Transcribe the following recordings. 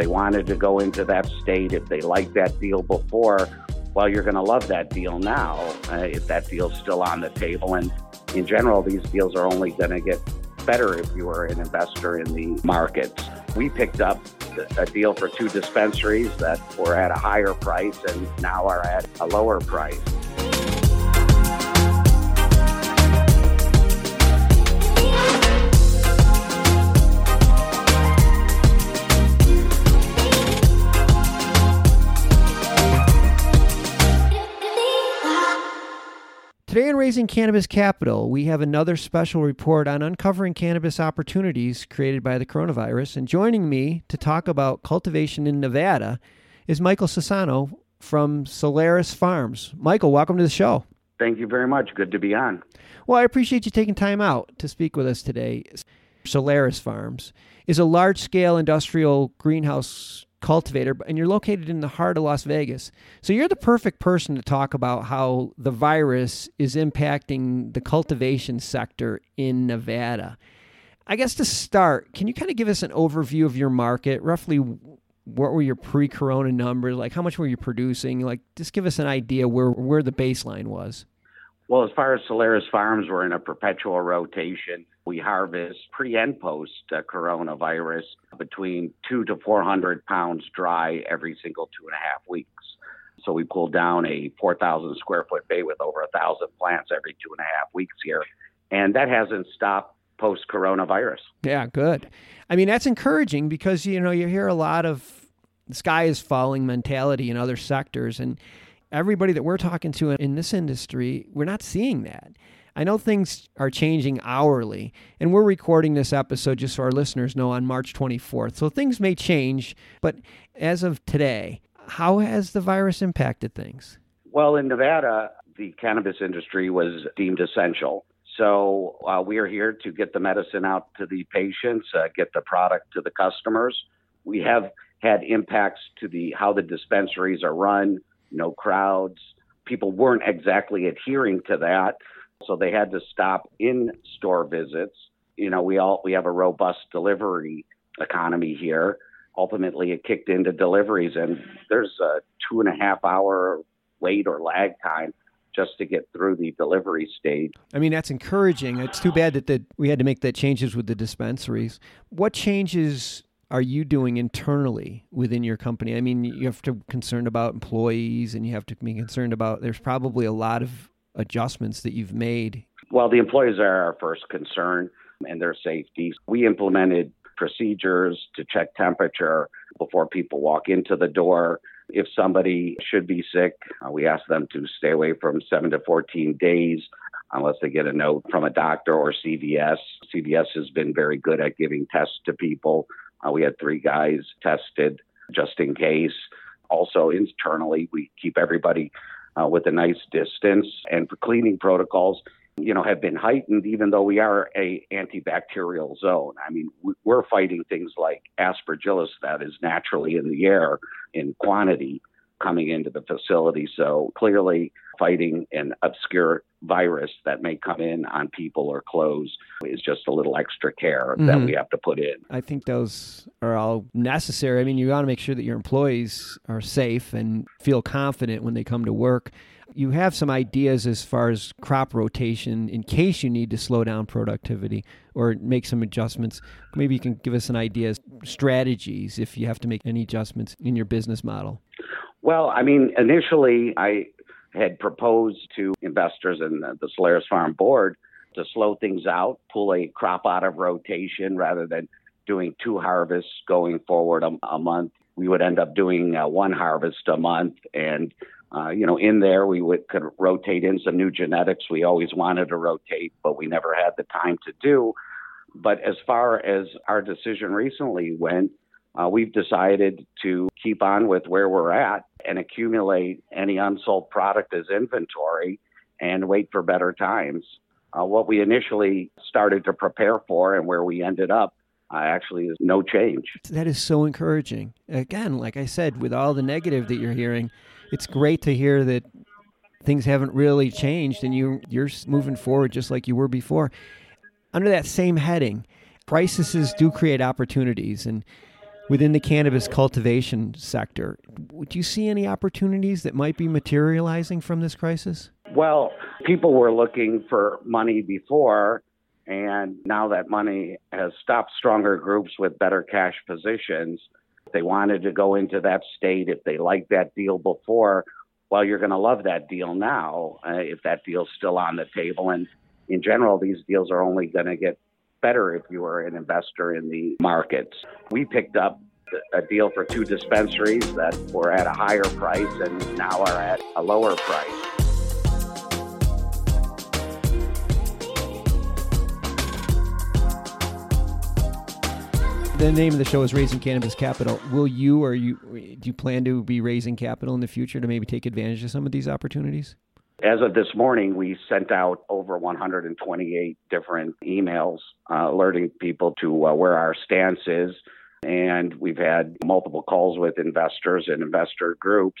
they wanted to go into that state, if they liked that deal before, well, you're going to love that deal now uh, if that deal's still on the table. And in general, these deals are only going to get better if you are an investor in the markets. We picked up a deal for two dispensaries that were at a higher price and now are at a lower price. Today on Raising Cannabis Capital, we have another special report on uncovering cannabis opportunities created by the coronavirus. And joining me to talk about cultivation in Nevada is Michael Sassano from Solaris Farms. Michael, welcome to the show. Thank you very much. Good to be on. Well, I appreciate you taking time out to speak with us today. Solaris Farms is a large scale industrial greenhouse cultivator, and you're located in the heart of Las Vegas. So you're the perfect person to talk about how the virus is impacting the cultivation sector in Nevada. I guess to start, can you kind of give us an overview of your market? Roughly, what were your pre-corona numbers? Like, how much were you producing? Like, just give us an idea where where the baseline was. Well, as far as Solaris Farms, we're in a perpetual rotation. We harvest pre and post uh, coronavirus between two to 400 pounds dry every single two and a half weeks. So we pull down a 4,000 square foot bay with over a thousand plants every two and a half weeks here. And that hasn't stopped post coronavirus. Yeah, good. I mean, that's encouraging because, you know, you hear a lot of the sky is falling mentality in other sectors. And everybody that we're talking to in this industry, we're not seeing that. I know things are changing hourly, and we're recording this episode just so our listeners know on March 24th. So things may change, but as of today, how has the virus impacted things? Well, in Nevada, the cannabis industry was deemed essential. So uh, we are here to get the medicine out to the patients, uh, get the product to the customers. We have had impacts to the how the dispensaries are run, no crowds. People weren't exactly adhering to that, so they had to stop in store visits. You know, we all we have a robust delivery economy here. Ultimately, it kicked into deliveries, and there's a two and a half hour wait or lag time just to get through the delivery stage. I mean, that's encouraging. It's too bad that the, we had to make that changes with the dispensaries. What changes are you doing internally within your company? I mean, you have to be concerned about employees and you have to be concerned about there's probably a lot of adjustments that you've made. Well, the employees are our first concern and their safety. We implemented procedures to check temperature before people walk into the door. If somebody should be sick, uh, we ask them to stay away from 7 to 14 days unless they get a note from a doctor or CVS. CVS has been very good at giving tests to people uh, we had three guys tested just in case. Also, internally, we keep everybody uh, with a nice distance, and for cleaning protocols, you know, have been heightened. Even though we are a antibacterial zone, I mean, we're fighting things like aspergillus that is naturally in the air in quantity coming into the facility. So clearly, fighting an obscure virus that may come in on people or clothes is just a little extra care mm-hmm. that we have to put in. I think those are all necessary. I mean, you got to make sure that your employees are safe and feel confident when they come to work. You have some ideas as far as crop rotation in case you need to slow down productivity or make some adjustments. Maybe you can give us an idea, strategies if you have to make any adjustments in your business model. Well, I mean, initially I had proposed to investors and the Solaris Farm board to slow things out, pull a crop out of rotation rather than doing two harvests going forward a, a month. We would end up doing uh, one harvest a month, and uh, you know, in there we would could rotate in some new genetics. We always wanted to rotate, but we never had the time to do. But as far as our decision recently went, uh, we've decided to keep on with where we're at and accumulate any unsold product as inventory and wait for better times. Uh, what we initially started to prepare for and where we ended up uh, actually is no change. That is so encouraging. Again, like I said, with all the negative that you're hearing, it's great to hear that things haven't really changed and you you're moving forward just like you were before. Under that same heading, crises do create opportunities and within the cannabis cultivation sector, would you see any opportunities that might be materializing from this crisis? Well, people were looking for money before, and now that money has stopped stronger groups with better cash positions. They wanted to go into that state, if they liked that deal before, well, you're going to love that deal now uh, if that deal's still on the table. And in general, these deals are only going to get better if you are an investor in the markets. We picked up a deal for two dispensaries that were at a higher price and now are at a lower price. The name of the show is Raising Cannabis Capital. Will you or you do you plan to be raising capital in the future to maybe take advantage of some of these opportunities? As of this morning, we sent out over 128 different emails uh, alerting people to uh, where our stance is. And we've had multiple calls with investors and investor groups,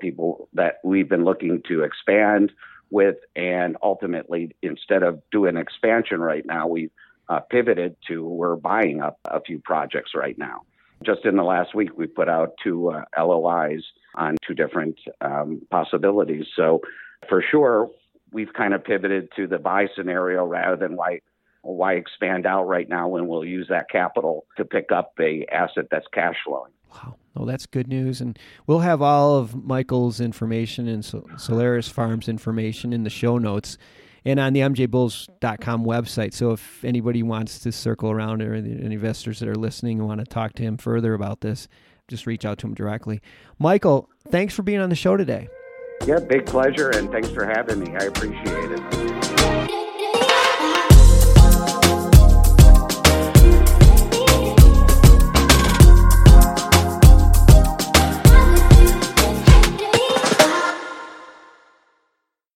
people that we've been looking to expand with. And ultimately, instead of doing expansion right now, we uh, pivoted to we're buying up a few projects right now. Just in the last week, we put out two uh, LOIs on two different um, possibilities. So for sure, we've kind of pivoted to the buy scenario rather than why why expand out right now when we'll use that capital to pick up a asset that's cash flowing. Wow. Well, that's good news. And we'll have all of Michael's information and Solaris Farms information in the show notes and on the mjbulls.com website. So if anybody wants to circle around or any investors that are listening and want to talk to him further about this, just reach out to him directly. Michael, thanks for being on the show today. Yeah, big pleasure, and thanks for having me. I appreciate it.